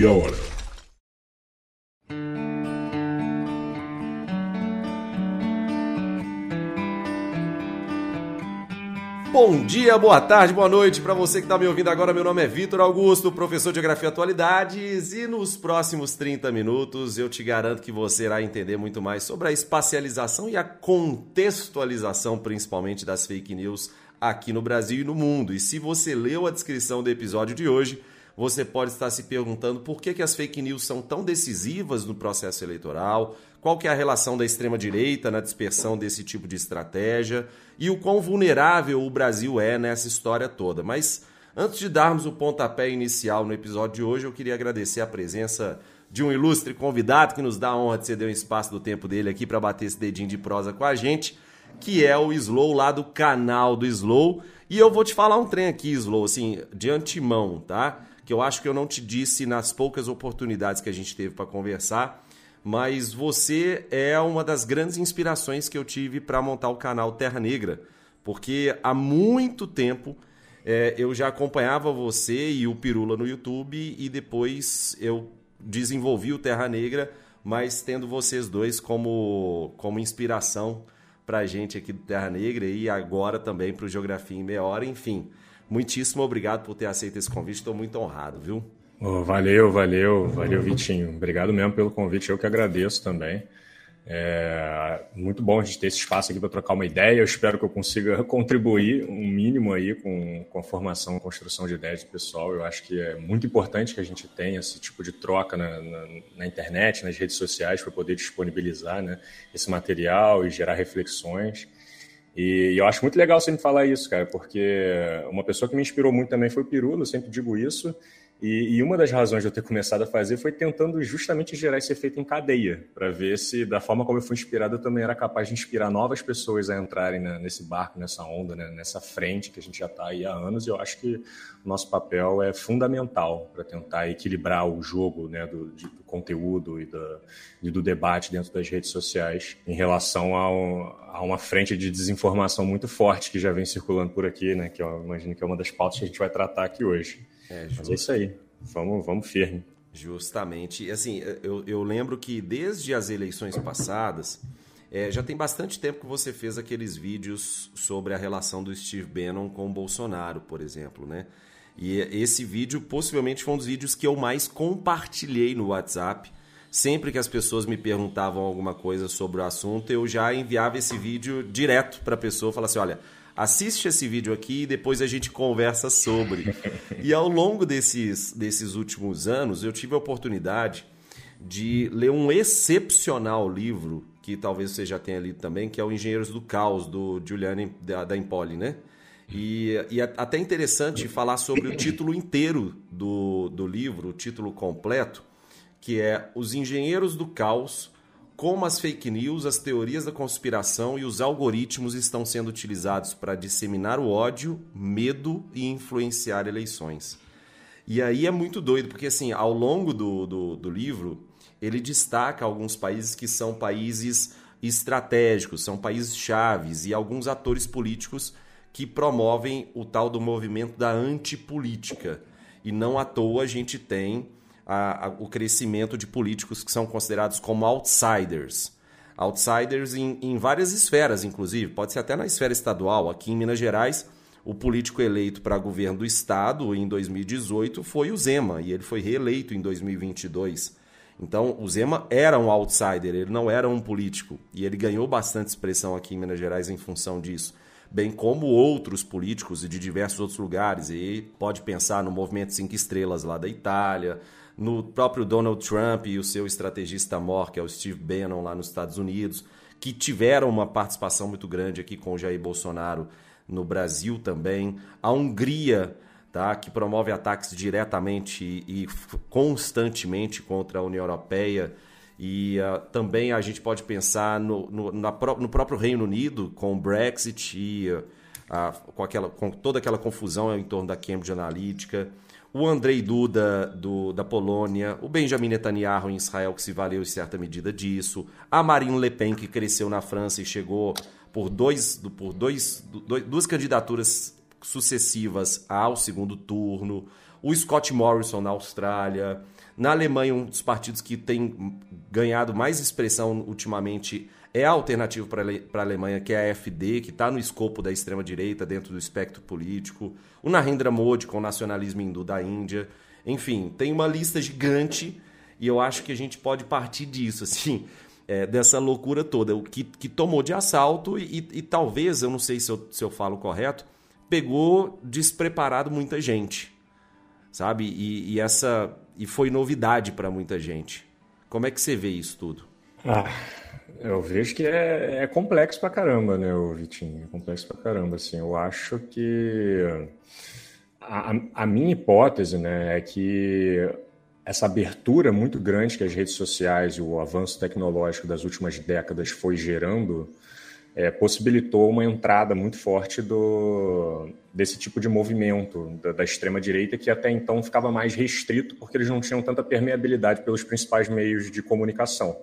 meia hora. Bom dia, boa tarde, boa noite para você que está me ouvindo agora. Meu nome é Vitor Augusto, professor de Geografia e Atualidades, e nos próximos 30 minutos eu te garanto que você irá entender muito mais sobre a espacialização e a contextualização, principalmente das fake news aqui no Brasil e no mundo. E se você leu a descrição do episódio de hoje, você pode estar se perguntando por que, que as fake news são tão decisivas no processo eleitoral, qual que é a relação da extrema-direita na dispersão desse tipo de estratégia e o quão vulnerável o Brasil é nessa história toda. Mas antes de darmos o pontapé inicial no episódio de hoje, eu queria agradecer a presença de um ilustre convidado que nos dá a honra de ceder um espaço do tempo dele aqui para bater esse dedinho de prosa com a gente, que é o Slow lá do canal do Slow. E eu vou te falar um trem aqui, Slow, assim, de antemão, tá? Que eu acho que eu não te disse nas poucas oportunidades que a gente teve para conversar mas você é uma das grandes inspirações que eu tive para montar o canal Terra Negra, porque há muito tempo é, eu já acompanhava você e o Pirula no YouTube e depois eu desenvolvi o Terra Negra, mas tendo vocês dois como, como inspiração para a gente aqui do Terra Negra e agora também para o Geografia em Meia Hora, enfim. Muitíssimo obrigado por ter aceito esse convite, estou muito honrado, viu? Oh, valeu, valeu, valeu, Vitinho. Obrigado mesmo pelo convite, eu que agradeço também. É muito bom a gente ter esse espaço aqui para trocar uma ideia. Eu espero que eu consiga contribuir um mínimo aí com, com a formação construção de ideias do pessoal. Eu acho que é muito importante que a gente tenha esse tipo de troca na, na, na internet, nas redes sociais, para poder disponibilizar né, esse material e gerar reflexões. E, eu acho muito legal você me falar isso, cara, porque uma pessoa que me inspirou muito também foi o Pirulo, eu sempre digo isso. E, e, uma das razões de eu ter começado a fazer foi tentando justamente gerar esse efeito em cadeia, para ver se, da forma como eu fui inspirado, eu também era capaz de inspirar novas pessoas a entrarem nesse barco, nessa onda, né, nessa frente que a gente já está aí há anos. E eu acho que o nosso papel é fundamental para tentar equilibrar o jogo né, do, do conteúdo e, e, do debate dentro das redes sociais em relação ao, a uma frente de desinformação muito forte que já vem circulando por aqui, né, que eu imagino que é uma das pautas que a gente vai tratar aqui hoje. É, Mas é isso aí. Vamos, vamos firme. Justamente. Assim, eu, eu lembro que desde as eleições passadas, é, já tem bastante tempo que você fez aqueles vídeos sobre a relação do Steve Bannon com o Bolsonaro, por exemplo, né? E esse vídeo possivelmente foi um dos vídeos que eu mais compartilhei no WhatsApp. Sempre que as pessoas me perguntavam alguma coisa sobre o assunto, eu já enviava esse vídeo direto para a pessoa, falava assim, olha, assiste esse vídeo aqui e depois a gente conversa sobre. e ao longo desses, desses últimos anos, eu tive a oportunidade de ler um excepcional livro, que talvez você já tenha lido também, que é o Engenheiros do Caos, do Giuliani da, da Empoli, né? E, e é até interessante falar sobre o título inteiro do, do livro, o título completo, que é Os Engenheiros do Caos como as fake news, as teorias da conspiração e os algoritmos estão sendo utilizados para disseminar o ódio, medo e influenciar eleições. E aí é muito doido, porque assim, ao longo do, do, do livro, ele destaca alguns países que são países estratégicos, são países chaves e alguns atores políticos que promovem o tal do movimento da antipolítica. E não à toa a gente tem a, a, o crescimento de políticos que são considerados como outsiders. Outsiders em, em várias esferas, inclusive, pode ser até na esfera estadual. Aqui em Minas Gerais, o político eleito para governo do estado em 2018 foi o Zema, e ele foi reeleito em 2022. Então, o Zema era um outsider, ele não era um político. E ele ganhou bastante expressão aqui em Minas Gerais em função disso. Bem como outros políticos de diversos outros lugares. E pode pensar no movimento Cinco Estrelas lá da Itália, no próprio Donald Trump e o seu estrategista mor, que é o Steve Bannon lá nos Estados Unidos, que tiveram uma participação muito grande aqui com o Jair Bolsonaro no Brasil também. A Hungria, tá, que promove ataques diretamente e, constantemente contra a União Europeia. E uh, também a gente pode pensar no, no, na, no, próprio Reino Unido, com o Brexit e uh, com, aquela, com toda aquela confusão em torno da Cambridge Analytica o Andrei Duda do, da Polônia, o Benjamin Netanyahu em Israel, que se valeu em certa medida disso, a Marine Le Pen, que cresceu na França e chegou por, dois, por dois, dois, duas candidaturas sucessivas ao segundo turno, o Scott Morrison na Austrália, Na Alemanha, um dos partidos que tem ganhado mais expressão ultimamente é a alternativa para a Alemanha, que é a AfD, que está no escopo da extrema-direita dentro do espectro político. O Narendra Modi, com o nacionalismo hindu da Índia. Enfim, tem uma lista gigante e eu acho que a gente pode partir disso, assim, é, dessa loucura toda, o que, que tomou de assalto e, e, e talvez, eu não sei se eu, se eu falo correto, pegou despreparado muita gente, sabe? E, e essa e foi novidade para muita gente. Como é que você vê isso tudo? Ah, eu vejo que é, é complexo pra caramba, né, o Vitinho? É complexo pra caramba, assim. Eu acho que a, a minha hipótese, né, é que essa abertura muito grande que as redes sociais e o avanço tecnológico das últimas décadas foi gerando é, possibilitou uma entrada muito forte do, desse tipo de movimento da, da extrema-direita, que até então ficava mais restrito, porque eles não tinham tanta permeabilidade pelos principais meios de comunicação,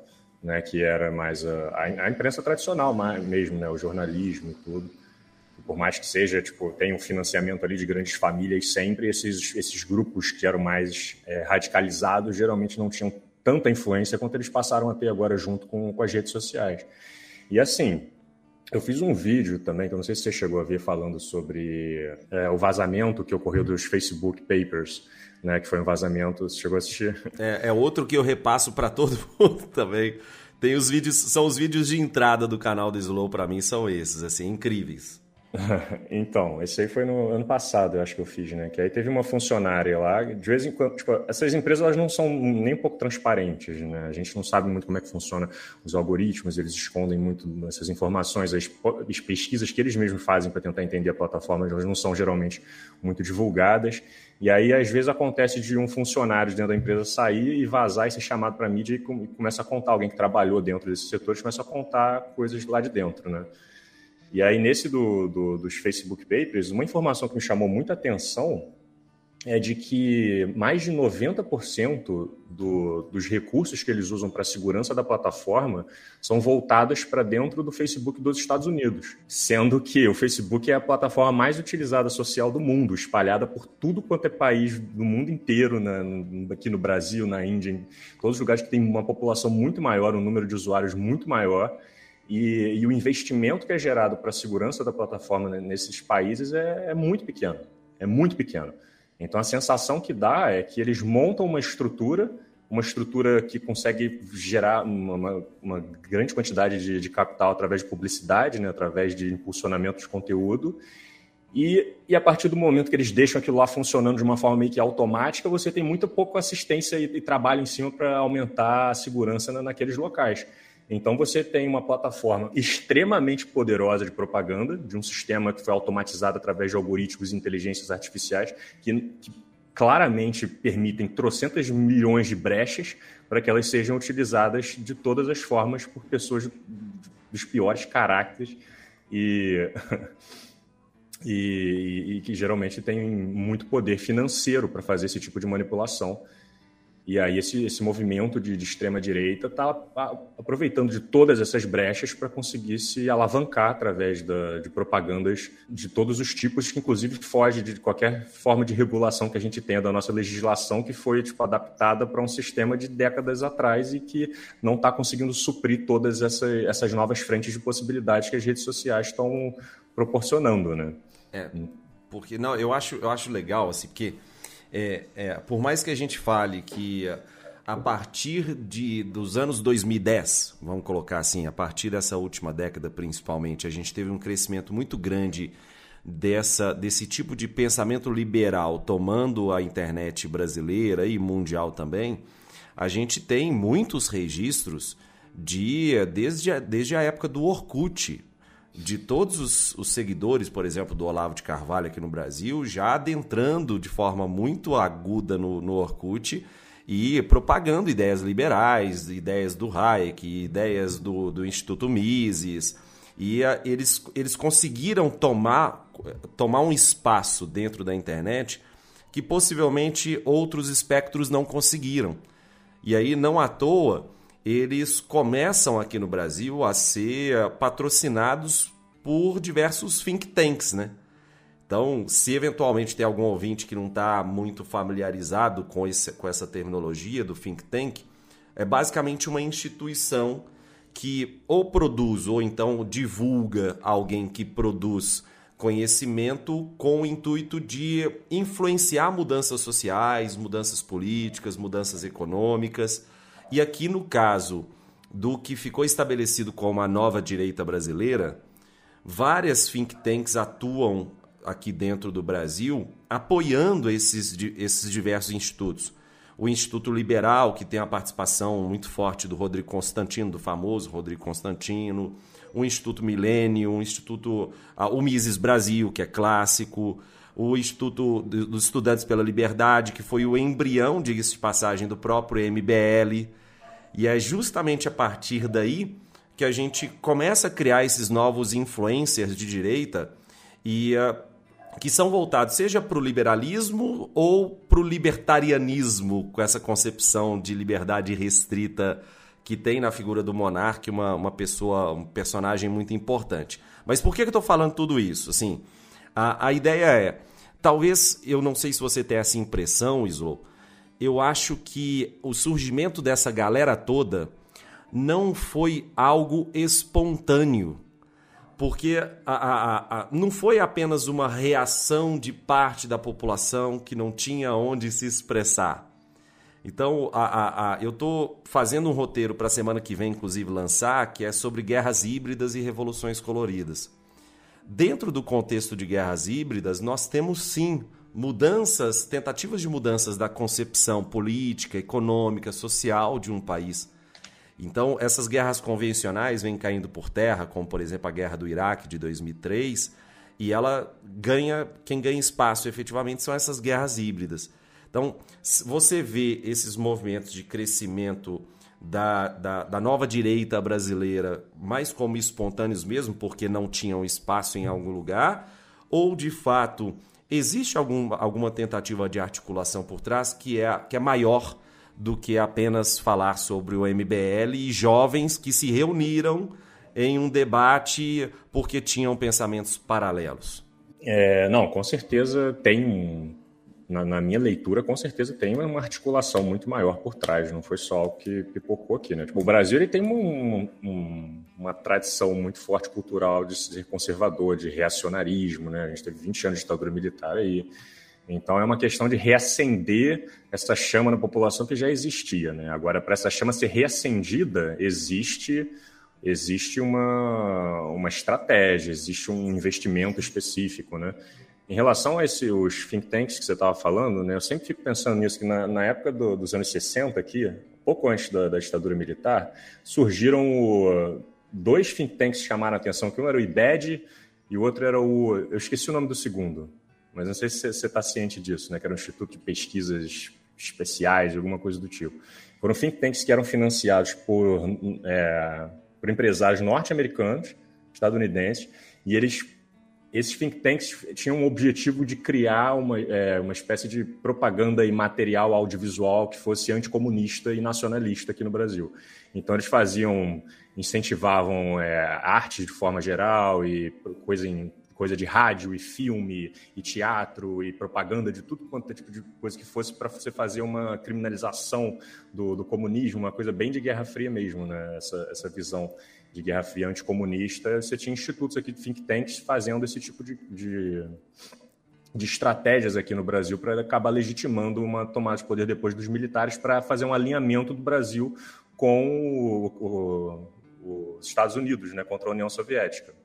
né, que era mais a, a imprensa tradicional mesmo, né, o jornalismo e tudo. Por mais que seja, tipo, tem um financiamento ali de grandes famílias sempre, esses, esses grupos que eram mais é, radicalizados geralmente não tinham tanta influência quanto eles passaram a ter agora junto com, com as redes sociais. E assim, eu fiz um vídeo também, que eu não sei se você chegou a ver, falando sobre é, o vazamento que ocorreu dos Facebook Papers, né? Que foi um vazamento. Você chegou a assistir? É, é outro que eu repasso para todo mundo também. Tem os vídeos, são os vídeos de entrada do canal do Slow para mim, são esses, assim, incríveis. então, esse aí foi no ano passado, eu acho que eu fiz, né? Que aí teve uma funcionária lá, de vez em quando, tipo, essas empresas elas não são nem um pouco transparentes, né? A gente não sabe muito como é que funciona os algoritmos, eles escondem muito essas informações, as, as pesquisas que eles mesmos fazem para tentar entender a plataforma, elas não são geralmente muito divulgadas. E aí, às vezes, acontece de um funcionário dentro da empresa sair e vazar e ser chamado para a mídia e começa a contar, alguém que trabalhou dentro desses setores começa a contar coisas lá de dentro, né? E aí, nesse do, do, dos Facebook Papers, uma informação que me chamou muita atenção é de que mais de 90% do, dos recursos que eles usam para a segurança da plataforma são voltados para dentro do Facebook dos Estados Unidos, sendo que o Facebook é a plataforma mais utilizada social do mundo, espalhada por tudo quanto é país do mundo inteiro, aqui no Brasil, na Índia, em todos os lugares que tem uma população muito maior, um número de usuários muito maior. E, e o investimento que é gerado para a segurança da plataforma nesses países é, é muito pequeno. É muito pequeno. Então a sensação que dá é que eles montam uma estrutura, uma estrutura que consegue gerar uma, uma grande quantidade de, de, capital através de publicidade, né, através de impulsionamento de conteúdo. E, e, a partir do momento que eles deixam aquilo lá funcionando de uma forma meio que automática, você tem muito pouco assistência e, e trabalho em cima para aumentar a segurança na, naqueles locais. Então você tem uma plataforma extremamente poderosa de propaganda, de um sistema que foi automatizado através de algoritmos e inteligências artificiais, que, que claramente permitem trocentas milhões de brechas para que elas sejam utilizadas de todas as formas por pessoas dos piores caracteres e, e, e que geralmente têm muito poder financeiro para fazer esse tipo de manipulação. E aí esse, esse movimento de, de extrema-direita está aproveitando de todas essas brechas para conseguir se alavancar através da, de propagandas de todos os tipos, que inclusive foge de qualquer forma de regulação que a gente tenha da nossa legislação, que foi tipo, adaptada para um sistema de décadas atrás e que não está conseguindo suprir todas essa, essas novas frentes de possibilidades que as redes sociais estão proporcionando, né? É, porque não, eu acho, eu acho legal, assim, porque é, é, por mais que a gente fale que a partir de, dos anos 2010, vamos colocar assim, a partir dessa última década principalmente, a gente teve um crescimento muito grande dessa, desse tipo de pensamento liberal tomando a internet brasileira e mundial também, a gente tem muitos registros de desde, desde a época do Orkut, de todos os, os, seguidores, por exemplo, do Olavo de Carvalho aqui no Brasil, já adentrando de forma muito aguda no, no Orkut e propagando ideias liberais, ideias do Hayek, ideias do, do Instituto Mises. E a, eles, eles conseguiram tomar, tomar um espaço dentro da internet que possivelmente outros espectros não conseguiram. E aí, não à toa, eles começam aqui no Brasil a ser patrocinados por diversos think tanks, né? Então, se eventualmente tem algum ouvinte que não está muito familiarizado com, esse, com essa terminologia do think tank, é basicamente uma instituição que ou produz ou então divulga alguém que produz conhecimento com o intuito de influenciar mudanças sociais, mudanças políticas, mudanças econômicas. E aqui no caso do que ficou estabelecido como a nova direita brasileira, várias think tanks atuam aqui dentro do Brasil apoiando esses, esses diversos institutos. O Instituto Liberal, que tem a participação muito forte do Rodrigo Constantino, do famoso Rodrigo Constantino, o Instituto Milênio, o Instituto o Mises Brasil, que é clássico, o Instituto dos Estudantes pela Liberdade, que foi o embrião, diga-se de passagem, do próprio MBL. E é justamente a partir daí que a gente começa a criar esses novos influencers de direita e uh, que são voltados seja para o liberalismo ou para o libertarianismo, com essa concepção de liberdade restrita que tem na figura do monarca uma, uma pessoa, um personagem muito importante. Mas por que, eu estou falando tudo isso? Assim, a, a ideia é, talvez, eu não sei se você tem essa impressão, Islo, eu acho que o surgimento dessa galera toda não foi algo espontâneo porque a, a, a, não foi apenas uma reação de parte da população que não tinha onde se expressar. Então, eu estou fazendo um roteiro para a semana que vem, inclusive, lançar, que é sobre guerras híbridas e revoluções coloridas. Dentro do contexto de guerras híbridas, nós temos sim mudanças, tentativas de mudanças da concepção política, econômica, social de um país então, essas guerras convencionais vêm caindo por terra, como por exemplo a guerra do Iraque de 2003, e ela ganha, quem ganha espaço efetivamente são essas guerras híbridas. Então, você vê esses movimentos de crescimento da, da, da, nova direita brasileira mais como espontâneos mesmo, porque não tinham espaço em algum lugar, ou de fato existe algum, alguma tentativa de articulação por trás que é, que é maior do que apenas falar sobre o MBL e jovens que se reuniram em um debate porque tinham pensamentos paralelos. É, não, com certeza tem, na, na, minha leitura, com certeza tem uma articulação muito maior por trás, não foi só o que pipocou aqui. Né? Tipo, o Brasil ele tem um, um, uma tradição muito forte cultural de ser conservador, de reacionarismo, né? a gente teve 20 anos de ditadura militar aí, então é uma questão de reacender essa chama na população que já existia. Né? Agora, para essa chama ser reacendida, existe existe uma, uma estratégia, existe um investimento específico. Né? Em relação a esse, os think tanks que você estava falando, né, eu sempre fico pensando nisso, que na, na época do, dos anos 60 aqui, pouco antes da, da ditadura militar, surgiram o, dois think tanks que chamaram a atenção, que um era o IBED e o outro era o... eu esqueci o nome do segundo, mas não sei se você está ciente disso, né? Que era um instituto de pesquisas especiais, alguma coisa do tipo. Foram think tanks que eram financiados por, é, por empresários norte-americanos, estadunidenses, e eles, esses think tanks tinham o objetivo de criar uma, é, uma espécie de propaganda e material audiovisual que fosse anticomunista e nacionalista aqui no Brasil. Então eles faziam, incentivavam é, arte de forma geral e coisa em coisa de rádio e filme e teatro e propaganda de tudo quanto é tipo de coisa que fosse para você fazer uma criminalização do, do, comunismo, uma coisa bem de Guerra Fria mesmo, né? Essa, essa visão de Guerra Fria anticomunista. Você tinha institutos aqui think tanks fazendo esse tipo de, de, de estratégias aqui no Brasil para acabar legitimando uma tomada de poder depois dos militares para fazer um alinhamento do Brasil com o, o, os Estados Unidos, né, contra a União Soviética.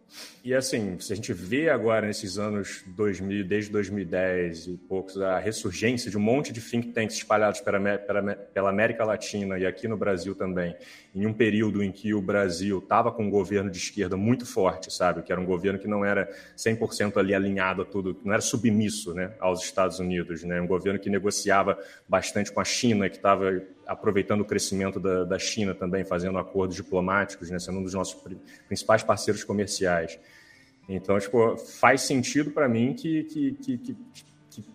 E assim, se a gente vê agora nesses anos 2000, desde 2010 e poucos, a ressurgência de um monte de think tanks espalhados pela, pela, pela América Latina e aqui no Brasil também, em um período em que o Brasil estava com um governo de esquerda muito forte, sabe? Que era um governo que não era 100% ali alinhado a tudo, não era submisso né, aos Estados Unidos, né? Um governo que negociava bastante com a China, que estava aproveitando o crescimento da, da China também, fazendo acordos diplomáticos, né, sendo um dos nossos principais parceiros comerciais. Então, tipo, faz sentido para mim que, que, que, que,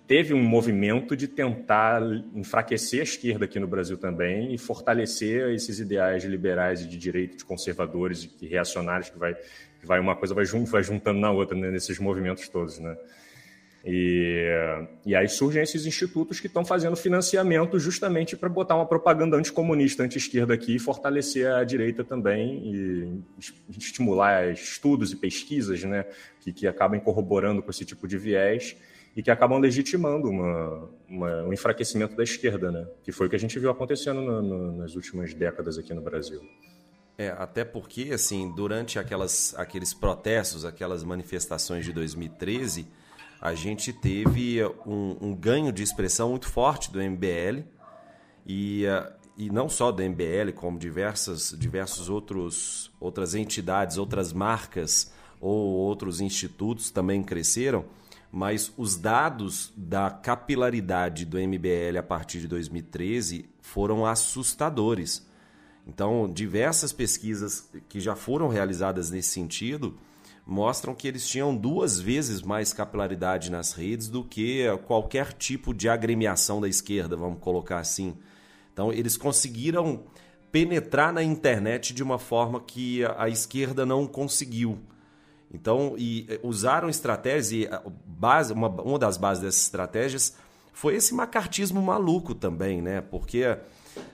teve um movimento de tentar enfraquecer a esquerda aqui no Brasil também e fortalecer esses ideais de liberais e de direito, de conservadores e reacionários, que vai, que vai uma coisa vai, jun, vai juntando na outra né, nesses movimentos todos, né? E, e aí surgem esses institutos que estão fazendo financiamento justamente para botar uma propaganda anticomunista, anti-esquerda aqui e fortalecer a direita também e estimular estudos e pesquisas né, que, que acabam corroborando com esse tipo de viés e que acabam legitimando uma, uma, um enfraquecimento da esquerda, né? que foi o que a gente viu acontecendo no, no, nas últimas décadas aqui no Brasil. É, até porque, assim, durante aquelas, aqueles protestos, aquelas manifestações de 2013, a gente teve um, um ganho de expressão muito forte do MBL e, uh, e não só do MBL, como diversas, diversos outros outras entidades, outras marcas ou outros institutos também cresceram, mas os dados da capilaridade do MBL a partir de 2013 foram assustadores. Então, diversas pesquisas que já foram realizadas nesse sentido mostram que eles tinham duas vezes mais capilaridade nas redes do que qualquer tipo de agremiação da esquerda, vamos colocar assim. Então, eles conseguiram penetrar na internet de uma forma que a esquerda não conseguiu. Então, e usaram estratégias, e base, uma, uma das bases dessas estratégias foi esse macartismo maluco também, né? Porque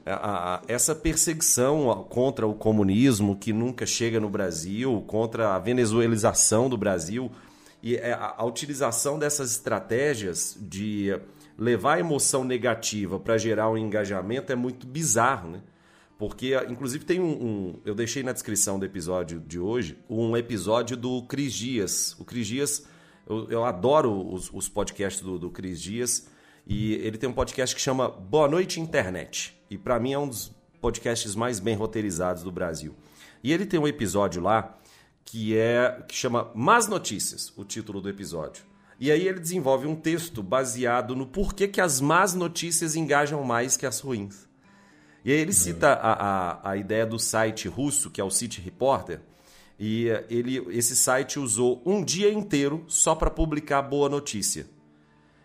a, a, essa perseguição contra o comunismo que nunca chega no Brasil, contra a venezuelização do Brasil e é, a, a utilização dessas estratégias de levar a emoção negativa para gerar um engajamento é muito bizarro, né? Porque, inclusive, tem um, um, Eu deixei na descrição do episódio de hoje um episódio do Cris Dias. O Cris Dias, eu, eu adoro os, os podcasts do, do Cris Dias. E ele tem um podcast que chama Boa Noite Internet. E para mim é um dos podcasts mais bem roteirizados do Brasil. E ele tem um episódio lá que é que chama Más Notícias, o título do episódio. E aí ele desenvolve um texto baseado no porquê que as más notícias engajam mais que as ruins. E aí ele cita a, a, a ideia do site russo, que é o City Reporter, e ele, esse site usou um dia inteiro só para publicar boa notícia.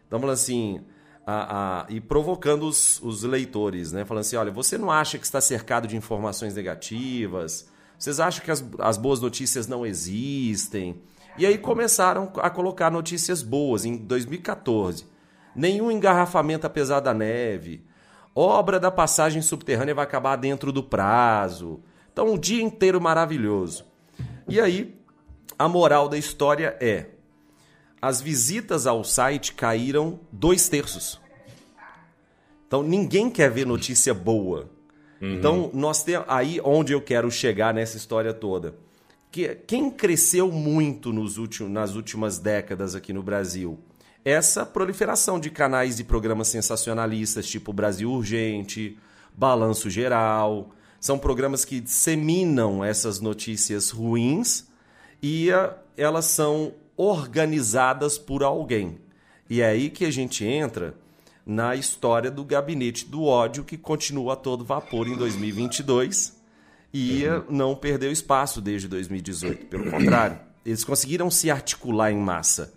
Então, falando assim, a, a, e provocando os, os, leitores, né? Falando assim, olha, você não acha que está cercado de informações negativas? Vocês acham que as, as boas notícias não existem? E aí começaram a colocar notícias boas em 2014. Nenhum engarrafamento apesar da neve. Obra da passagem subterrânea vai acabar dentro do prazo. Então, um dia inteiro maravilhoso. E aí, a moral da história é: as visitas ao site caíram dois terços. Então ninguém quer ver notícia boa. Uhum. Então nós temos aí onde eu quero chegar nessa história toda. Que quem cresceu muito nos últimos, nas últimas décadas aqui no Brasil? Essa proliferação de canais e programas sensacionalistas, tipo Brasil Urgente, Balanço Geral, são programas que disseminam essas notícias ruins e uh, elas são organizadas por alguém. E é aí que a gente entra na história do gabinete do ódio que continua a todo vapor em 2022 e uhum. não perdeu espaço desde 2018. Pelo contrário, eles conseguiram se articular em massa.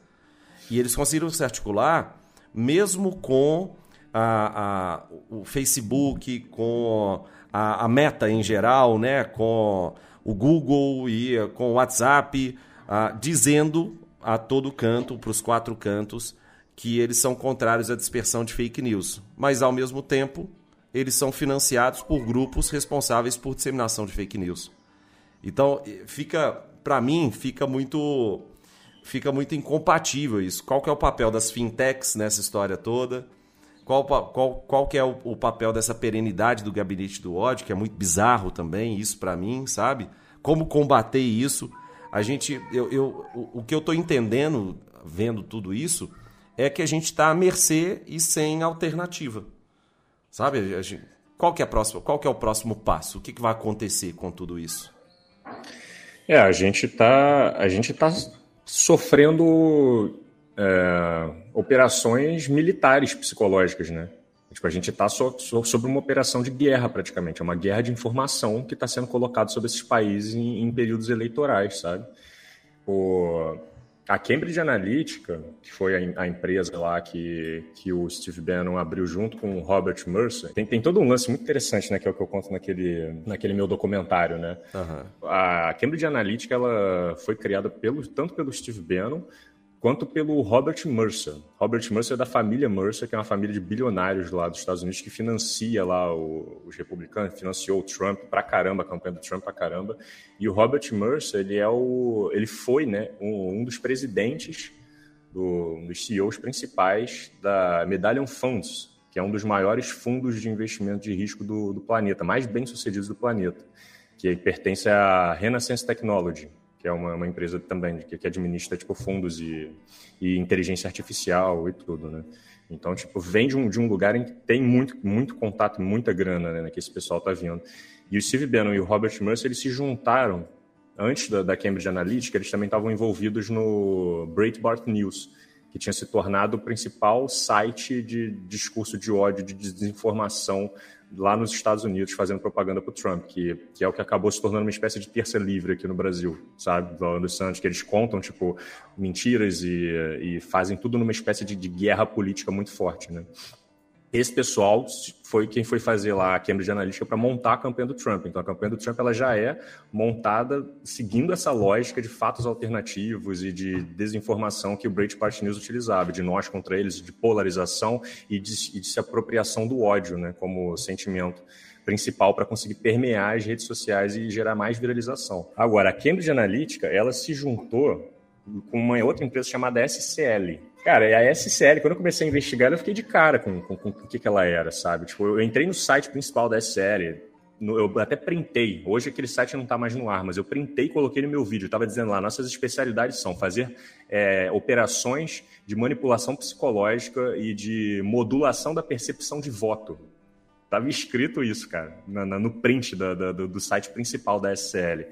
E eles conseguiram se articular mesmo com a, a, o Facebook, com a, a, Meta em geral, né, com o Google e com o WhatsApp, ah, dizendo a todo canto, para os quatro cantos, que eles são contrários à dispersão de fake news. Mas, ao mesmo tempo, eles são financiados por grupos responsáveis por disseminação de fake news. Então, fica, para mim, fica muito fica muito incompatível isso. Qual que é o papel das fintechs nessa história toda? Qual, qual, qual que é o, o papel dessa perenidade do gabinete do ódio, que é muito bizarro também, isso para mim, sabe? Como combater isso? A gente, eu, eu, o que eu estou entendendo, vendo tudo isso, é que a gente está à mercê e sem alternativa. Sabe? Gente, qual, que é a próxima, qual que é o próximo passo? O que, que vai acontecer com tudo isso? É, a gente está a tá sofrendo é, operações militares psicológicas, né? Tipo, a gente está so, so, sobre uma operação de guerra, praticamente. É uma guerra de informação que está sendo colocada sobre esses países em, em períodos eleitorais, sabe? O, a Cambridge Analytica, que foi a, a, empresa lá que, que o Steve Bannon abriu junto com o Robert Mercer, tem, tem todo um lance muito interessante, né? Que é o que eu conto naquele, naquele meu documentário, né? Uhum. A Cambridge Analytica, ela foi criada pelo, tanto pelo Steve Bannon quanto pelo Robert Mercer. Robert Mercer é da família Mercer, que é uma família de bilionários lá dos Estados Unidos que financia lá o, os republicanos, financiou o Trump pra caramba, a campanha do Trump pra caramba. E o Robert Mercer, ele é o, ele foi, né, um, um dos presidentes do, um dos CEOs principais da Medallion Funds, que é um dos maiores fundos de investimento de risco do, do planeta, mais bem sucedidos do planeta, que pertence à Renaissance Technology, que é uma, uma empresa também que, que, administra tipo fundos e, e, inteligência artificial e tudo, né? Então, tipo, vem de um, de um lugar em que tem muito, muito contato, muita grana, né, que esse pessoal está vindo. E o Steve Bannon e o Robert Mercer, eles se juntaram antes da, da Cambridge Analytica, eles também estavam envolvidos no Breitbart News, que tinha se tornado o principal site de discurso de ódio, de desinformação lá nos Estados Unidos, fazendo propaganda para o Trump, que, que é o que acabou se tornando uma espécie de terça livre aqui no Brasil, sabe? Do Santos, que eles contam, tipo, mentiras e, e fazem tudo numa espécie de, de guerra política muito forte, né? Esse pessoal foi quem foi fazer lá a Cambridge Analytica para montar a campanha do Trump. Então, a campanha do Trump ela já é montada seguindo essa lógica de fatos alternativos e de desinformação que o Breitbart News utilizava, de nós contra eles, de polarização e de, e de se apropriação do ódio né, como sentimento principal para conseguir permear as redes sociais e gerar mais viralização. Agora, a Cambridge Analytica ela se juntou com uma outra empresa chamada SCL, Cara, a SCL, quando eu comecei a investigar, eu fiquei de cara com, com, com o que, que ela era, sabe? Tipo, eu entrei no site principal da SCL, no, eu até printei. Hoje aquele site não está mais no ar, mas eu printei e coloquei no meu vídeo. Estava dizendo lá, nossas especialidades são fazer é, operações de manipulação psicológica e de modulação da percepção de voto. Tava escrito isso, cara, na, na, no print da, da, do, do site principal da SCL.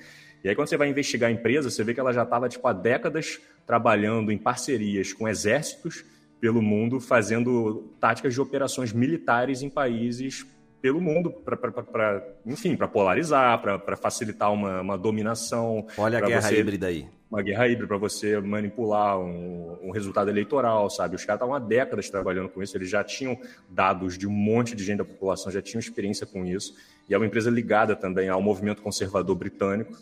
E aí, quando você vai investigar a empresa, você vê que ela já estava tipo, há décadas trabalhando em parcerias com exércitos pelo mundo, fazendo táticas de operações militares em países pelo mundo, para, enfim, para polarizar, para facilitar uma, uma, dominação. Olha a guerra você, híbrida aí. Uma guerra híbrida para você manipular um, um, resultado eleitoral, sabe? Os caras estavam há décadas trabalhando com isso, eles já tinham dados de um monte de gente da população, já tinham experiência com isso. E é uma empresa ligada também ao movimento conservador britânico,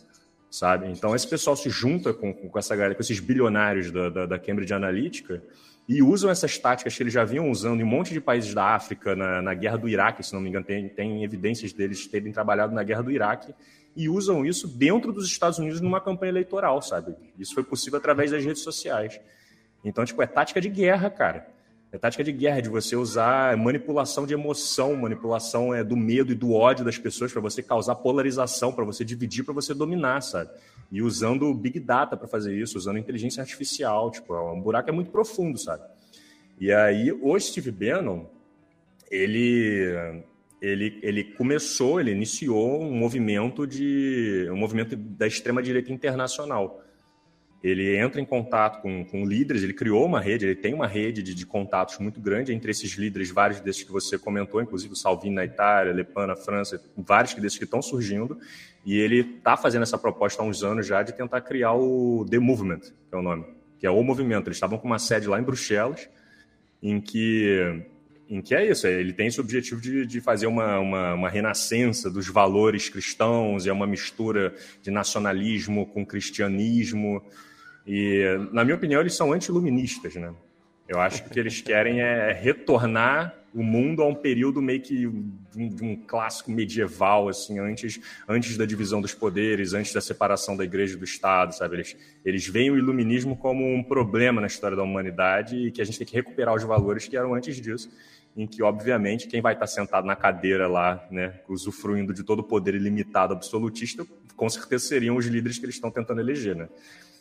sabe? Então esse pessoal se junta com, com essa galera, com esses bilionários da, da, da, Cambridge Analytica e usam essas táticas que eles já vinham usando em um monte de países da África, na, na guerra do Iraque, se não me engano, tem, tem evidências deles terem trabalhado na guerra do Iraque e usam isso dentro dos Estados Unidos numa campanha eleitoral, sabe? Isso foi possível através das redes sociais. Então, tipo, é tática de guerra, cara. É tática de guerra, de você usar manipulação de emoção, manipulação é, do medo e do ódio das pessoas para você causar polarização, para você dividir, para você dominar, sabe? E usando Big Data para fazer isso, usando inteligência artificial, tipo, é um buraco é muito profundo, sabe? E aí, o Steve Bannon, ele, ele, ele começou, ele iniciou um movimento de um movimento da extrema direita internacional ele entra em contato com, com líderes, ele criou uma rede, ele tem uma rede de, de, contatos muito grande entre esses líderes, vários desses que você comentou, inclusive o Salvini na Itália, Le Pen na França, vários desses que estão surgindo, e ele está fazendo essa proposta há uns anos já de tentar criar o The Movement, que é o nome, que é o movimento. Eles estavam com uma sede lá em Bruxelas, em que em que é isso, ele tem esse objetivo de, de fazer uma, uma, uma, renascença dos valores cristãos, é uma mistura de nacionalismo com cristianismo, e, na minha opinião, eles são anti-iluministas, né? Eu acho que o que eles querem é retornar o mundo a um período meio que de um, de um, clássico medieval, assim, antes, antes da divisão dos poderes, antes da separação da igreja e do Estado, sabe? Eles, eles veem o iluminismo como um problema na história da humanidade e que a gente tem que recuperar os valores que eram antes disso, em que, obviamente, quem vai estar sentado na cadeira lá, né, usufruindo de todo o poder ilimitado absolutista, com certeza seriam os líderes que eles estão tentando eleger, né?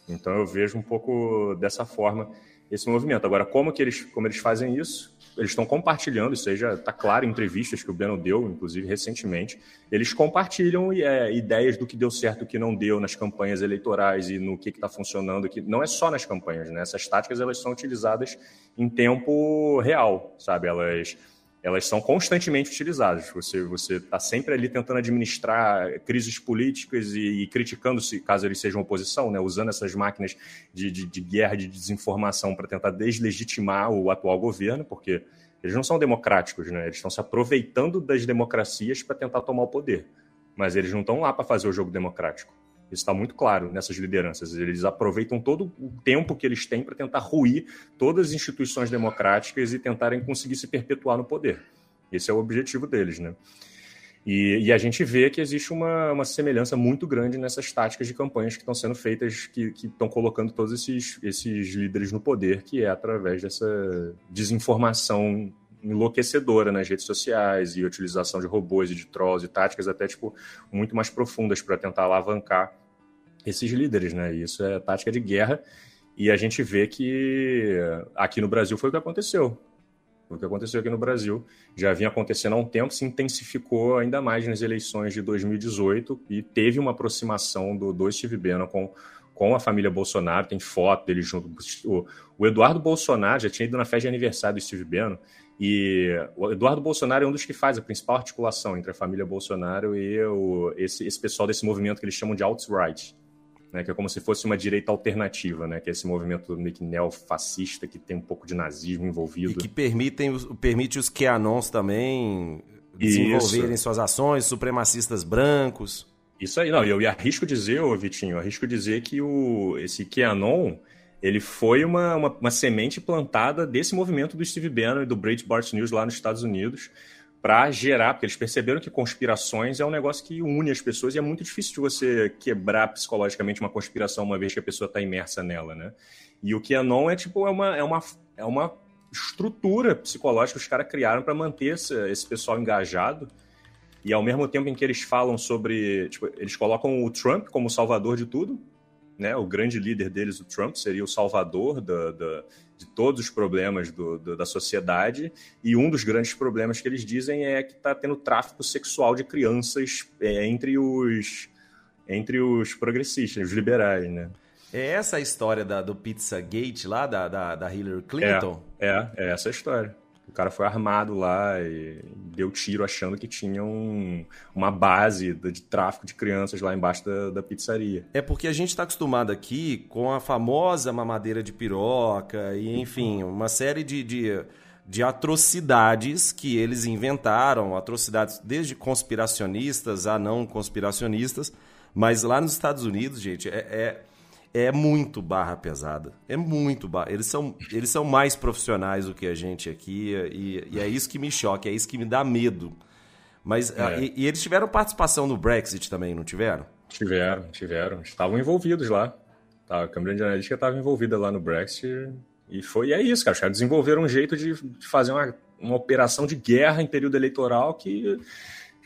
Então eu vejo um pouco dessa forma esse movimento. Agora, como que eles, como eles fazem isso? Eles estão compartilhando, já está claro em entrevistas que o Beno deu, inclusive recentemente. Eles compartilham é, ideias do que deu certo e o que não deu nas campanhas eleitorais e no que está funcionando. Que não é só nas campanhas, né? Essas táticas elas são utilizadas em tempo real, sabe? Elas elas são constantemente utilizadas. Você você está sempre ali tentando administrar crises políticas e, e criticando se caso eles sejam oposição, né? usando essas máquinas de, de, de guerra, de desinformação para tentar deslegitimar o atual governo, porque eles não são democráticos, né? Eles estão se aproveitando das democracias para tentar tomar o poder, mas eles não estão lá para fazer o jogo democrático. Isso está muito claro nessas lideranças. Eles aproveitam todo o tempo que eles têm para tentar ruir todas as instituições democráticas e tentarem conseguir se perpetuar no poder. Esse é o objetivo deles, né? E, e, a gente vê que existe uma, uma, semelhança muito grande nessas táticas de campanhas que estão sendo feitas, que, estão colocando todos esses, esses líderes no poder, que é através dessa desinformação enlouquecedora nas redes sociais e utilização de robôs e de trolls e táticas até tipo muito mais profundas para tentar alavancar esses líderes, né? Isso é tática de guerra e a gente vê que aqui no Brasil foi o que aconteceu. O que aconteceu aqui no Brasil já vinha acontecendo há um tempo, se intensificou ainda mais nas eleições de 2018 e teve uma aproximação do, do Steve Bannon com, com a família Bolsonaro. Tem foto dele junto. O Eduardo Bolsonaro já tinha ido na festa de aniversário do Steve Bannon e o Eduardo Bolsonaro é um dos que faz a principal articulação entre a família Bolsonaro e o, esse, esse pessoal desse movimento que eles chamam de alt-right né, que é como se fosse uma direita alternativa, né, que é esse movimento meio que neofascista que tem um pouco de nazismo envolvido. E que permitem, permite os QAnons também desenvolverem Isso. suas ações, supremacistas brancos. Isso aí, não, eu, eu arrisco dizer, ô Vitinho, arrisco dizer que o, esse QAnon, ele foi uma, uma, uma semente plantada desse movimento do Steve Bannon e do Breitbart News lá nos Estados Unidos, para gerar, porque eles perceberam que conspirações é um negócio que une as pessoas e é muito difícil de você quebrar psicologicamente uma conspiração uma vez que a pessoa está imersa nela, né? E o QAnon é tipo é uma, é uma, é uma estrutura psicológica que os caras criaram para manter esse, esse pessoal engajado. E ao mesmo tempo em que eles falam sobre. Tipo, eles colocam o Trump como salvador de tudo, né? O grande líder deles, o Trump, seria o salvador da, da de todos os problemas do, do, da sociedade, e um dos grandes problemas que eles dizem é que está tendo tráfico sexual de crianças é, entre, os, entre os progressistas, os liberais, né? É essa a história da, do Pizzagate lá, da, da, da Hillary Clinton? É, é, é essa a história. Cara foi armado lá e deu tiro achando que tinha um, uma base de tráfico de crianças lá embaixo da, da pizzaria. É porque a gente está acostumado aqui com a famosa mamadeira de piroca e, enfim, uma série de, de, de atrocidades que eles inventaram, atrocidades desde conspiracionistas a não conspiracionistas, mas lá nos Estados Unidos, gente, é, é é muito barra pesada. É muito barra. Eles são, eles são mais profissionais do que a gente aqui e, e é isso que me choca, é isso que me dá medo. Mas é. e, e, eles tiveram participação no Brexit também, não tiveram? Tiveram, tiveram. Estavam envolvidos lá. Tá, a Câmara de Analítica estava envolvida lá no Brexit e foi e é isso, cara. Os caras desenvolveram um jeito de, de fazer uma, uma operação de guerra em período eleitoral que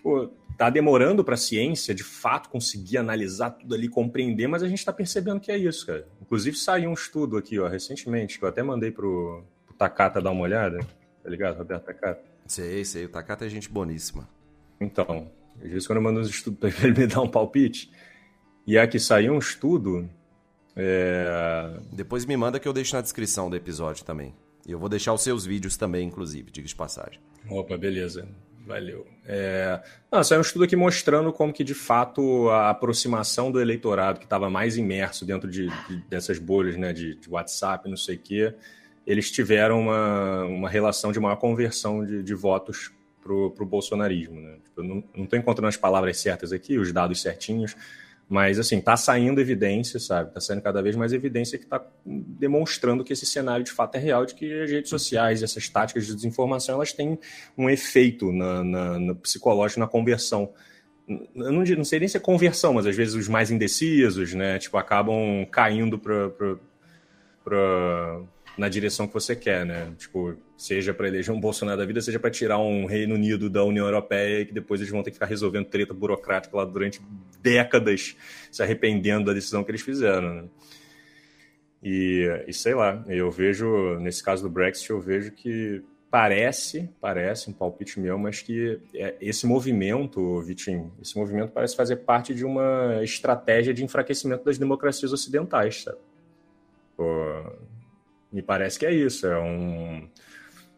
tipo, tá demorando para a ciência de fato conseguir analisar tudo ali, compreender, mas a gente está percebendo que é isso, cara. Inclusive saiu um estudo aqui, ó, recentemente, que eu até mandei pro, pro Takata dar uma olhada, tá ligado, Roberto Takata? Sei, sei, o Takata é gente boníssima. Então, às vezes quando eu mando uns estudos para ele me dar um palpite, e aqui saiu um estudo. É... Depois me manda que eu deixo na descrição do episódio também. E eu vou deixar os seus vídeos também, inclusive, diga de passagem. Opa, beleza. Valeu. É... Não, um estudo aqui mostrando como que, de fato, a aproximação do eleitorado que estava mais imerso dentro de, de, dessas bolhas né, de, de, WhatsApp, não sei o quê, eles tiveram uma, uma relação de maior conversão de, de votos para o bolsonarismo. Né? Tipo, eu não estou encontrando as palavras certas aqui, os dados certinhos, mas, assim, está saindo evidência, sabe? Está saindo cada vez mais evidência que está demonstrando que esse cenário de fato é real, de que as redes sociais, essas táticas de desinformação, elas têm um efeito na, na, psicológico, na conversão. Eu não, não sei nem se é conversão, mas às vezes os mais indecisos, né? Tipo, acabam caindo para na direção que você quer, né? Tipo, seja para eleger um Bolsonaro da vida, seja para tirar um Reino Unido da União Europeia, que depois eles vão ter que ficar resolvendo treta burocrática lá durante décadas, se arrependendo da decisão que eles fizeram, né? E, e sei lá, eu vejo, nesse caso do Brexit, eu vejo que parece, parece um palpite meu, mas que é, esse movimento, Vitinho, esse movimento parece fazer parte de uma estratégia de enfraquecimento das democracias ocidentais, sabe? Pô, me parece que é isso. É um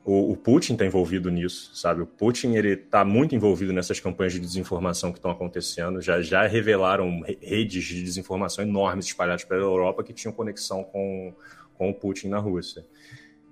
o, Putin está envolvido nisso, sabe? O Putin ele está muito envolvido nessas campanhas de desinformação que estão acontecendo. Já já revelaram redes de desinformação enormes espalhadas pela Europa que tinham conexão com, com o Putin na Rússia.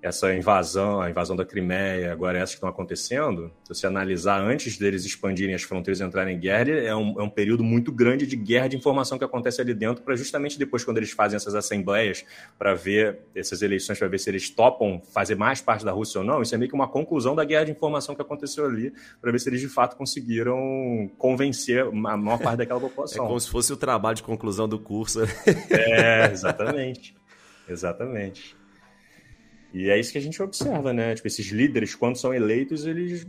Essa invasão, a invasão da Crimeia, agora essas que estão acontecendo, se você analisar antes deles expandirem as fronteiras e entrarem em guerra, é um, é um período muito grande de guerra de informação que acontece ali dentro, para justamente depois, quando eles fazem essas assembleias para ver essas eleições, para ver se eles topam fazer mais parte da Rússia ou não, isso é meio que uma conclusão da guerra de informação que aconteceu ali, para ver se eles de fato conseguiram convencer a maior parte daquela população. É como se fosse o trabalho de conclusão do curso. é, exatamente. Exatamente. E é isso que a gente observa, né? Tipo, esses líderes, quando são eleitos, eles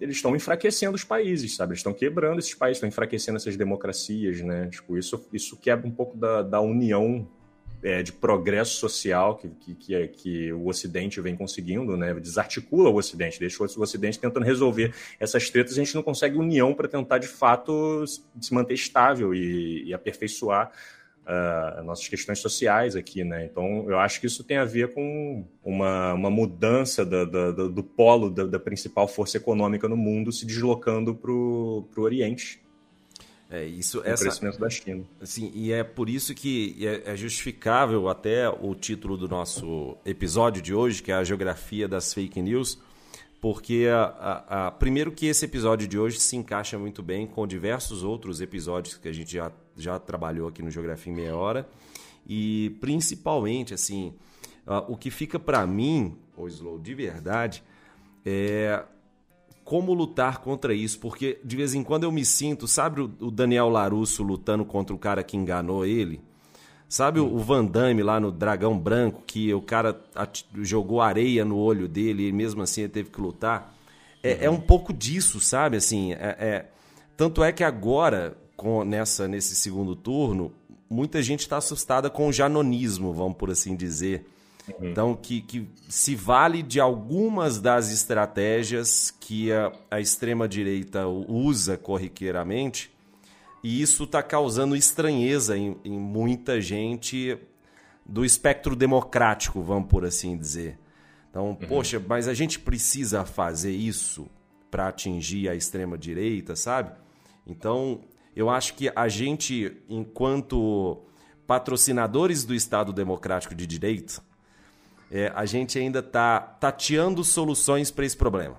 eles estão enfraquecendo os países, sabe? Eles estão quebrando esses países, estão enfraquecendo essas democracias, né? Tipo, isso, isso quebra um pouco da, da união é, de progresso social que, que, que, é, que, o Ocidente vem conseguindo, né? Desarticula o Ocidente, deixa o Ocidente tentando resolver essas tretas, a gente não consegue união para tentar, de fato, se manter estável e, e aperfeiçoar uh, nossas questões sociais aqui, né? Então, eu acho que isso tem a ver com uma, uma mudança da, da, do polo da, da, principal força econômica no mundo se deslocando para o Oriente. É, isso, o essa, crescimento da China. Sim, e é por isso que é, é justificável até o título do nosso episódio de hoje, que é a geografia das fake news, porque a, a, a, primeiro que esse episódio de hoje se encaixa muito bem com diversos outros episódios que a gente já, já trabalhou aqui no Geografia em Meia Hora e principalmente assim uh, o que fica para mim, o Slow, de verdade, é como lutar contra isso, porque de vez em quando eu me sinto, sabe o Daniel Larusso lutando contra o cara que enganou ele? Sabe o Van Damme lá no Dragão Branco, que o cara jogou areia no olho dele e mesmo assim ele teve que lutar? É, uhum. é um pouco disso, sabe? Assim, é, é... Tanto é que agora, com, nessa, nesse segundo turno, muita gente está assustada com o janonismo, vamos por assim dizer. Uhum. Então, que, que se vale de algumas das estratégias que a, a extrema-direita usa corriqueiramente e isso está causando estranheza em, em, muita gente do espectro democrático, vamos por assim dizer. Então, uhum. poxa, mas a gente precisa fazer isso para atingir a extrema direita, sabe? Então, eu acho que a gente, enquanto patrocinadores do Estado Democrático de Direito, é, a gente ainda está tateando soluções para esse problema.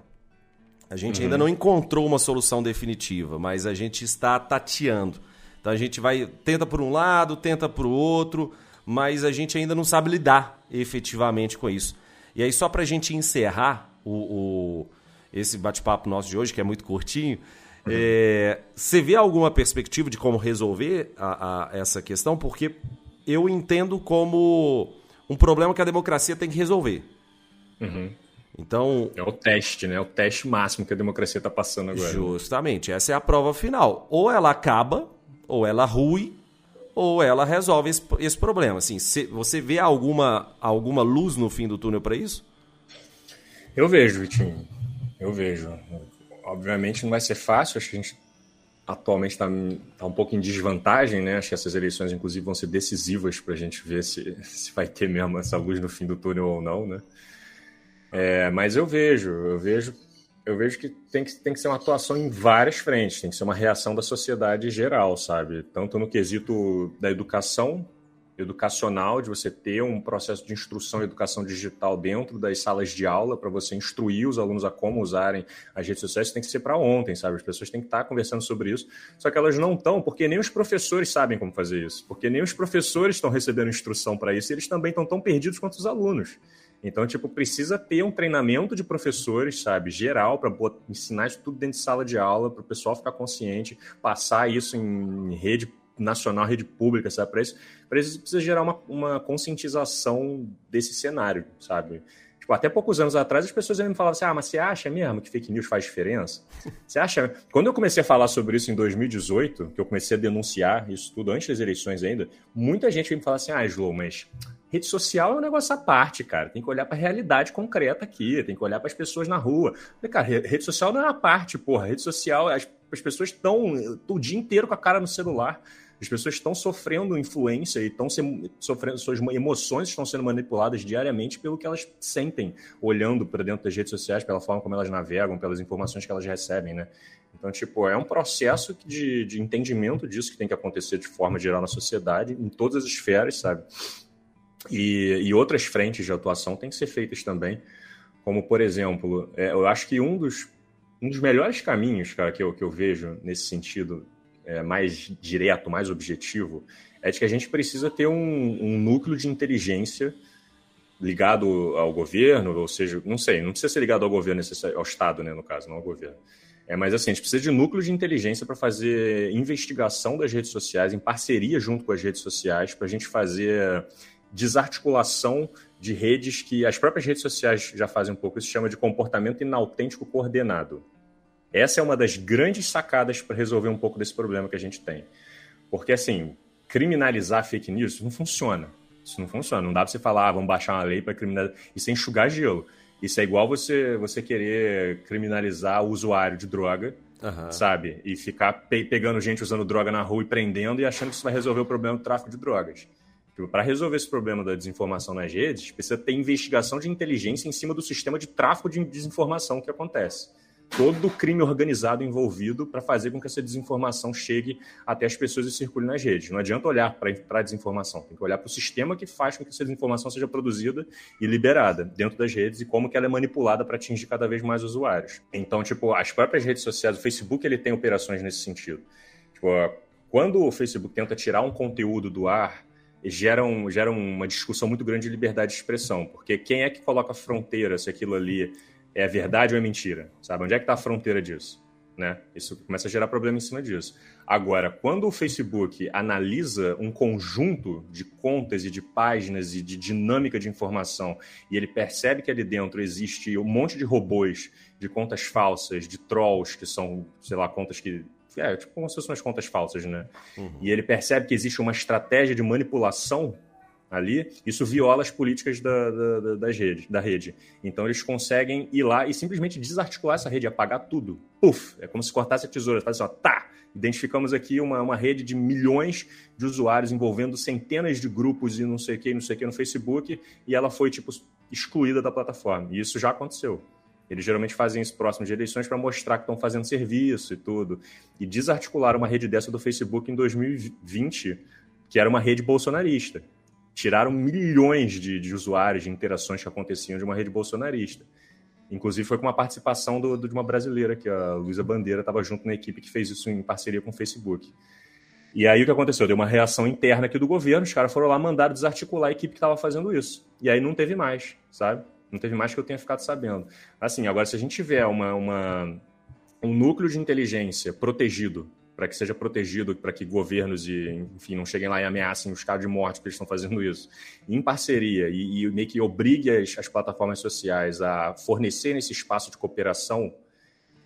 A gente uhum. ainda não encontrou uma solução definitiva, mas a gente está tateando. Então a gente vai tenta por um lado, tenta por outro, mas a gente ainda não sabe lidar efetivamente com isso. E aí só para a gente encerrar o, o esse bate-papo nosso de hoje, que é muito curtinho. É, você vê alguma perspectiva de como resolver a, a, essa questão? Porque eu entendo como um problema que a democracia tem que resolver. Uhum. Então. É o teste, né? É o teste máximo que a democracia está passando agora. Justamente, essa é a prova final. Ou ela acaba, ou ela rui, ou ela resolve esse, esse problema. Assim, você vê alguma, alguma luz no fim do túnel para isso? Eu vejo, Vitinho. Eu vejo. Obviamente não vai ser fácil, acho que a gente atualmente está tá um pouco em desvantagem, né? Acho que essas eleições, inclusive, vão ser decisivas para a gente ver se, se vai ter mesmo essa luz no fim do túnel ou não, né? É, mas eu vejo, eu vejo, eu vejo que tem, que tem que ser uma atuação em várias frentes, tem que ser uma reação da sociedade geral, sabe? Tanto no quesito da educação, educacional, de você ter um processo de instrução e educação digital dentro das salas de aula para você instruir os alunos a como usarem as redes sociais, isso tem que ser para ontem, sabe? As pessoas têm que estar conversando sobre isso, só que elas não estão, porque nem os professores sabem como fazer isso, porque nem os professores estão recebendo instrução para isso, e eles também estão tão perdidos quanto os alunos. Então, tipo, precisa ter um treinamento de professores, sabe, geral, para ensinar isso tudo dentro de sala de aula, para o pessoal ficar consciente, passar isso em rede nacional, rede pública, sabe? Para isso, isso precisa gerar uma, uma conscientização desse cenário, sabe? Tipo, até poucos anos atrás as pessoas me falavam assim: ah, mas você acha mesmo que fake news faz diferença? Você acha. Quando eu comecei a falar sobre isso em 2018, que eu comecei a denunciar isso tudo antes das eleições ainda, muita gente veio me falar assim: ah, Slow, mas Rede social é um negócio à parte, cara. Tem que olhar para a realidade concreta aqui, tem que olhar para as pessoas na rua. Cara, rede social não é a parte, porra. Rede social, as, as pessoas estão o dia inteiro com a cara no celular. As pessoas estão sofrendo influência e estão sofrendo, suas emoções estão sendo manipuladas diariamente pelo que elas sentem, olhando para dentro das redes sociais, pela forma como elas navegam, pelas informações que elas recebem, né? Então, tipo, é um processo de, de entendimento disso que tem que acontecer de forma geral na sociedade, em todas as esferas, sabe? E, e outras frentes de atuação têm que ser feitas também, como, por exemplo, é, eu acho que um dos, um dos melhores caminhos, cara, que eu, que eu vejo nesse sentido é, mais direto, mais objetivo, é de que a gente precisa ter um, um núcleo de inteligência ligado ao governo, ou seja, não sei, não precisa ser ligado ao governo, ao Estado, né, no caso, não ao governo. É, mas assim, a gente precisa de núcleo de inteligência para fazer investigação das redes sociais, em parceria junto com as redes sociais, para a gente fazer desarticulação de redes que as próprias redes sociais já fazem um pouco, isso se chama de comportamento inautêntico coordenado. Essa é uma das grandes sacadas para resolver um pouco desse problema que a gente tem. Porque, assim, criminalizar fake news isso não funciona. Isso não funciona. Não dá para você falar, ah, vamos baixar uma lei para criminalizar. Isso é enxugar gelo. Isso é igual você, você querer criminalizar o usuário de droga, uhum. sabe? E ficar pe pegando gente usando droga na rua e prendendo e achando que isso vai resolver o problema do tráfico de drogas. Tipo, para resolver esse problema da desinformação nas redes, precisa ter investigação de inteligência em cima do sistema de tráfico de desinformação que acontece todo o crime organizado envolvido para fazer com que essa desinformação chegue até as pessoas e circule nas redes. Não adianta olhar para a desinformação, tem que olhar para o sistema que faz com que essa desinformação seja produzida e liberada dentro das redes e como que ela é manipulada para atingir cada vez mais usuários. Então, tipo, as próprias redes sociais, o Facebook, ele tem operações nesse sentido. Tipo, quando o Facebook tenta tirar um conteúdo do ar, gera, um, gera uma discussão muito grande de liberdade de expressão, porque quem é que coloca fronteira se aquilo ali é verdade ou é mentira? Sabe? Onde é que está a fronteira disso? Né? Isso começa a gerar problema em cima disso. Agora, quando o Facebook analisa um conjunto de contas e de páginas e de dinâmica de informação e ele percebe que ali dentro existe um monte de robôs, de contas falsas, de trolls, que são, sei lá, contas que. É, tipo como se fossem umas contas falsas, né? Uhum. E ele percebe que existe uma estratégia de manipulação ali, isso viola as políticas da, da, da, rede, da rede. Então eles conseguem ir lá e simplesmente desarticular essa rede, apagar tudo. Puf! É como se cortasse a tesoura. Faz assim, ó, tá! Identificamos aqui uma, uma rede de milhões de usuários envolvendo centenas de grupos e não sei o que, não sei o que no Facebook, e ela foi, tipo, excluída da plataforma. E isso já aconteceu. Eles geralmente fazem isso próximo de eleições para mostrar que estão fazendo serviço e tudo. E desarticular uma rede dessa do Facebook em 2020, que era uma rede bolsonarista tiraram milhões de, de, usuários, de interações que aconteciam de uma rede bolsonarista. Inclusive foi com uma participação do, do, de uma brasileira, que a Luísa Bandeira estava junto na equipe que fez isso em parceria com o Facebook. E aí o que aconteceu? Deu uma reação interna aqui do governo, os caras foram lá mandar desarticular a equipe que estava fazendo isso. E aí não teve mais, sabe? Não teve mais que eu tenha ficado sabendo. Assim, agora se a gente tiver uma, uma um núcleo de inteligência protegido para que seja protegido, para que governos e, enfim, não cheguem lá e ameacem os casos de morte que eles estão fazendo isso, em parceria e, e meio que obrigue as, as, plataformas sociais a fornecerem esse espaço de cooperação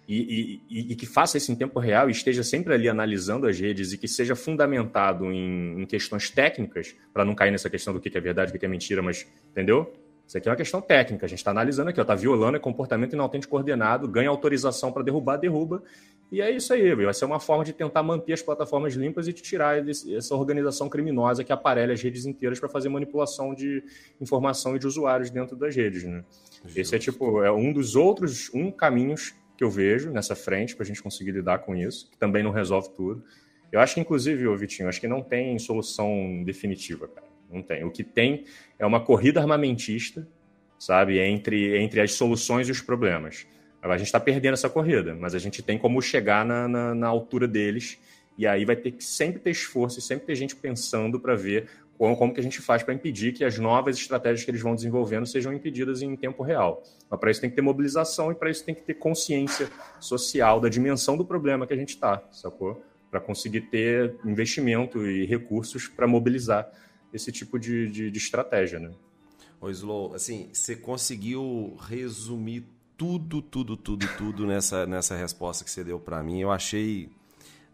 e, e, e, que faça isso em tempo real e esteja sempre ali analisando as redes e que seja fundamentado em, em questões técnicas, para não cair nessa questão do que é verdade, o que é mentira, mas entendeu? Isso aqui é uma questão técnica, a gente está analisando aqui, está violando é comportamento inautêntico coordenado, ganha autorização para derrubar, derruba, e é isso aí, vai ser uma forma de tentar manter as plataformas limpas e de tirar essa organização criminosa que aparelha as redes inteiras para fazer manipulação de informação e de usuários dentro das redes. Né? Esse é tipo é um dos outros um caminhos que eu vejo nessa frente para a gente conseguir lidar com isso, que também não resolve tudo. Eu acho que, inclusive, ô Vitinho, acho que não tem solução definitiva, cara. Não tem. O que tem é uma corrida armamentista, sabe, entre, entre as soluções e os problemas. A gente está perdendo essa corrida, mas a gente tem como chegar na, na, na, altura deles. E aí vai ter que sempre ter esforço e sempre ter gente pensando para ver como, como, que a gente faz para impedir que as novas estratégias que eles vão desenvolvendo sejam impedidas em tempo real. Mas para isso tem que ter mobilização e para isso tem que ter consciência social da dimensão do problema que a gente está, sacou? Para conseguir ter investimento e recursos para mobilizar esse tipo de, de, de estratégia, né? Ô Slow, assim, você conseguiu resumir tudo, tudo, tudo, tudo nessa, nessa resposta que você deu para mim. Eu achei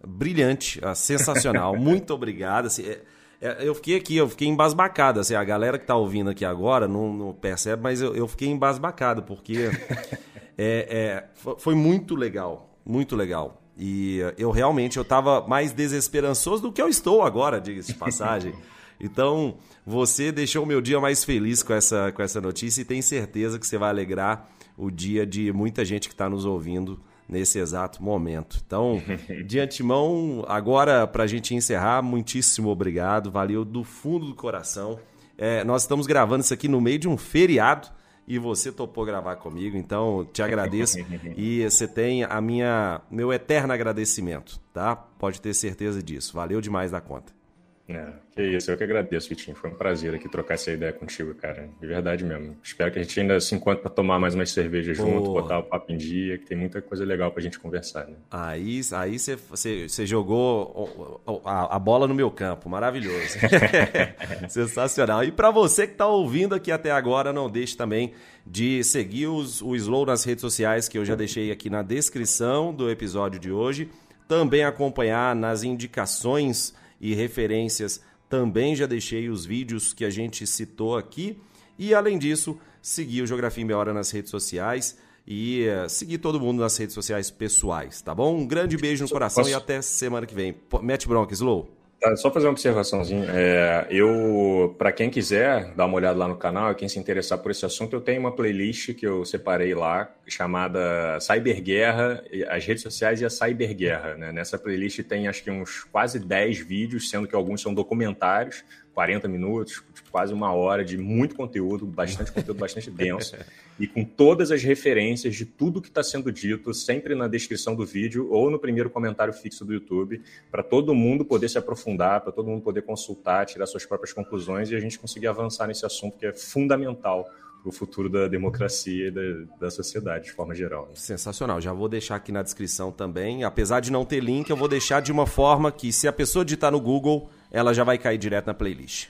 brilhante, ah, sensacional. Muito obrigado. Assim, é, é, eu fiquei aqui, eu fiquei embasbacado. Assim, a galera que está ouvindo aqui agora não, não percebe, mas eu, eu, fiquei embasbacado, porque é, é, foi muito legal, muito legal. E eu realmente eu estava mais desesperançoso do que eu estou agora, diga-se de passagem. Então, você deixou o meu dia mais feliz com essa, com essa notícia e tenho certeza que você vai alegrar o dia de muita gente que está nos ouvindo nesse exato momento. Então, de antemão, agora para a gente encerrar, muitíssimo obrigado, valeu do fundo do coração. É, nós estamos gravando isso aqui no meio de um feriado e você topou gravar comigo, então te agradeço e você tem a minha meu eterno agradecimento, tá? Pode ter certeza disso. Valeu demais da conta. É, que isso, eu que agradeço, Vitinho. Foi um prazer aqui trocar essa ideia contigo, cara. De verdade mesmo. Espero que a gente ainda se encontre para tomar mais umas cervejas junto, botar o papo em dia, que tem muita coisa legal pra gente conversar, né? Aí aí você jogou a, a, bola no meu campo, maravilhoso. Sensacional. E para você que tá ouvindo aqui até agora, não deixe também de seguir os, o Slow nas redes sociais, que eu já deixei aqui na descrição do episódio de hoje. Também acompanhar nas indicações e referências. Também já deixei os vídeos que a gente citou aqui. E além disso, seguir o Geografia em Meia Hora nas redes sociais e uh, seguir todo mundo nas redes sociais pessoais, tá bom? Um grande beijo no coração Posso... e até semana que vem. Mete bronca, Slow. Tá, só fazer uma observaçãozinha. É, eu, para quem quiser dar uma olhada lá no canal e quem se interessar por esse assunto, eu tenho uma playlist que eu separei lá chamada Cyberguerra, as redes sociais e a Cyberguerra. Né? Nessa playlist tem acho que uns quase 10 vídeos, sendo que alguns são documentários 40 minutos, tipo, quase uma hora de muito conteúdo, bastante conteúdo, bastante denso, e com todas as referências de tudo que está sendo dito, sempre na descrição do vídeo ou no primeiro comentário fixo do YouTube, para todo mundo poder se aprofundar, para todo mundo poder consultar, tirar suas próprias conclusões e a gente conseguir avançar nesse assunto que é fundamental para o futuro da democracia e da, da sociedade de forma geral. Né? Sensacional. Já vou deixar aqui na descrição também. Apesar de não ter link, eu vou deixar de uma forma que, se a pessoa digitar no Google, ela já vai cair direto na playlist.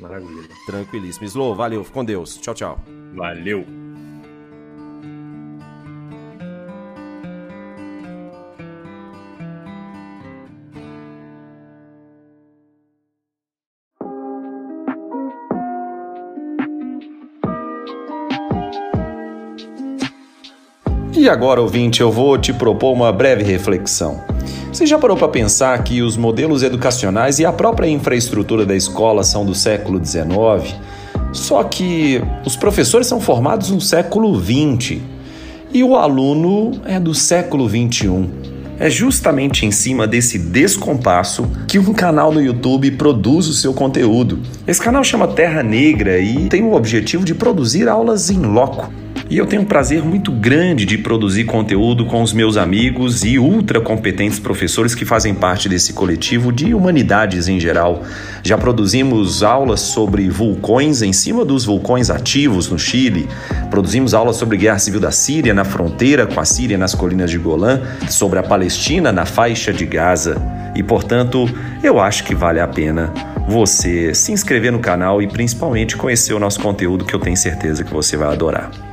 Maravilha. Tranquilíssimo. Slow, valeu. Com Deus. Tchau, tchau. Valeu. E agora, ouvinte, eu vou te propor uma breve reflexão. Você já parou para pensar que os modelos educacionais e a própria infraestrutura da escola são do século XIX? Só que os professores são formados no século XX e o aluno é do século XXI. É justamente em cima desse descompasso que um canal no YouTube produz o seu conteúdo. Esse canal chama Terra Negra e tem o objetivo de produzir aulas em loco e eu tenho um prazer muito grande de produzir conteúdo com os meus amigos e ultra competentes professores que fazem parte desse coletivo de humanidades em geral. Já produzimos aulas sobre vulcões em cima dos vulcões ativos no Chile, produzimos aulas sobre guerra civil da Síria na fronteira com a Síria nas colinas de Golã, sobre a Palestina na faixa de Gaza. E portanto, eu acho que vale a pena você se inscrever no canal e principalmente conhecer o nosso conteúdo que eu tenho certeza que você vai adorar.